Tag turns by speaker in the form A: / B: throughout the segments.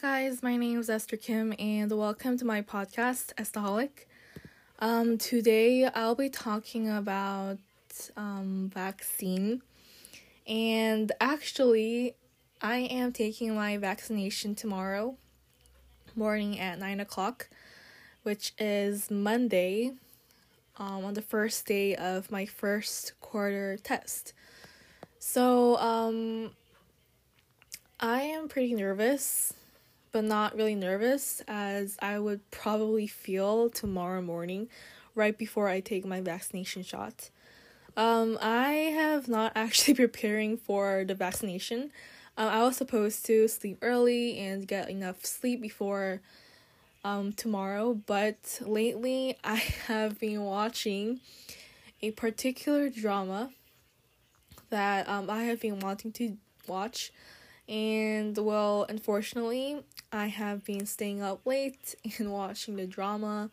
A: Guys, my name is Esther Kim and welcome to my podcast, Estaholic. Um, today I'll be talking about um, vaccine and actually I am taking my vaccination tomorrow morning at 9 o'clock, which is Monday um, on the first day of my first quarter test. So, um, I am pretty nervous but not really nervous as I would probably feel tomorrow morning right before I take my vaccination shot. Um, I have not actually preparing for the vaccination. Um, I was supposed to sleep early and get enough sleep before um, tomorrow, but lately I have been watching a particular drama that um, I have been wanting to watch and well, unfortunately, I have been staying up late and watching the drama.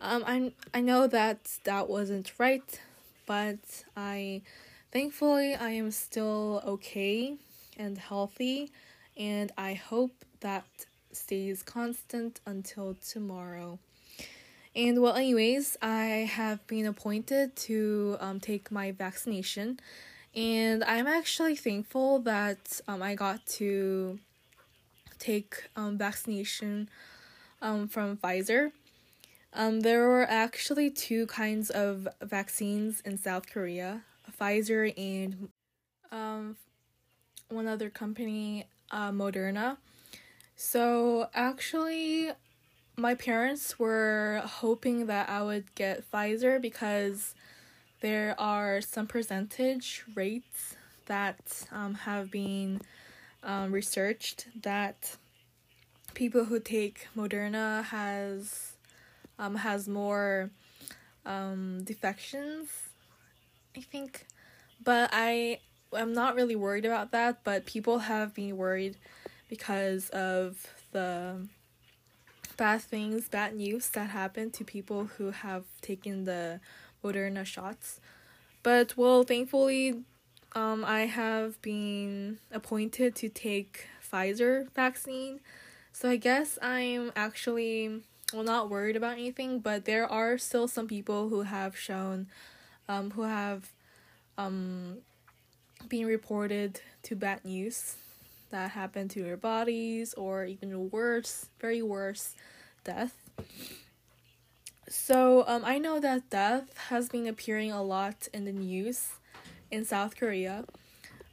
A: Um, I I know that that wasn't right, but I thankfully I am still okay and healthy, and I hope that stays constant until tomorrow. And well, anyways, I have been appointed to um, take my vaccination and I'm actually thankful that um, I got to take um, vaccination um, from Pfizer. Um, there were actually two kinds of vaccines in South Korea Pfizer and um, one other company, uh, Moderna. So, actually, my parents were hoping that I would get Pfizer because there are some percentage rates that um, have been um, researched that people who take Moderna has um, has more um, defections, I think. But I I'm not really worried about that. But people have been worried because of the bad things, bad news that happened to people who have taken the Moderna shots. But well, thankfully, um, I have been appointed to take Pfizer vaccine. So I guess I'm actually well not worried about anything, but there are still some people who have shown um who have um been reported to bad news that happened to their bodies or even worse, very worse, death. So, um, I know that death has been appearing a lot in the news in South Korea,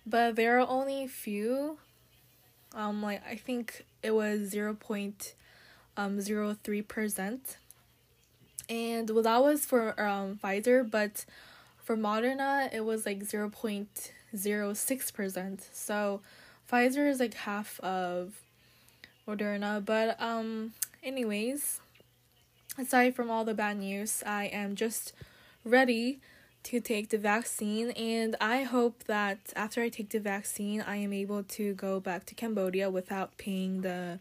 A: but there are only few. Um, like I think it was zero point um zero three percent, and well that was for um Pfizer, but for Moderna it was like zero point zero six percent. So, Pfizer is like half of Moderna, but um, anyways aside from all the bad news, I am just ready to take the vaccine and I hope that after I take the vaccine I am able to go back to Cambodia without paying the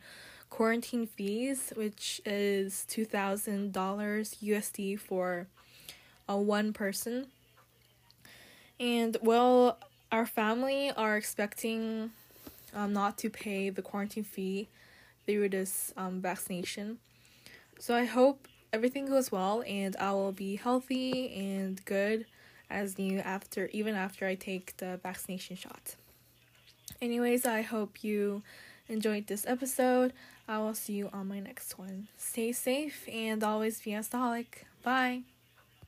A: quarantine fees which is $2000 USD for a one person. And well our family are expecting um, not to pay the quarantine fee through this um, vaccination. So I hope everything goes well and I will be healthy and good as new after even after I take the vaccination shot. Anyways, I hope you enjoyed this episode. I will see you on my next one. Stay safe and always be a staholic. Bye.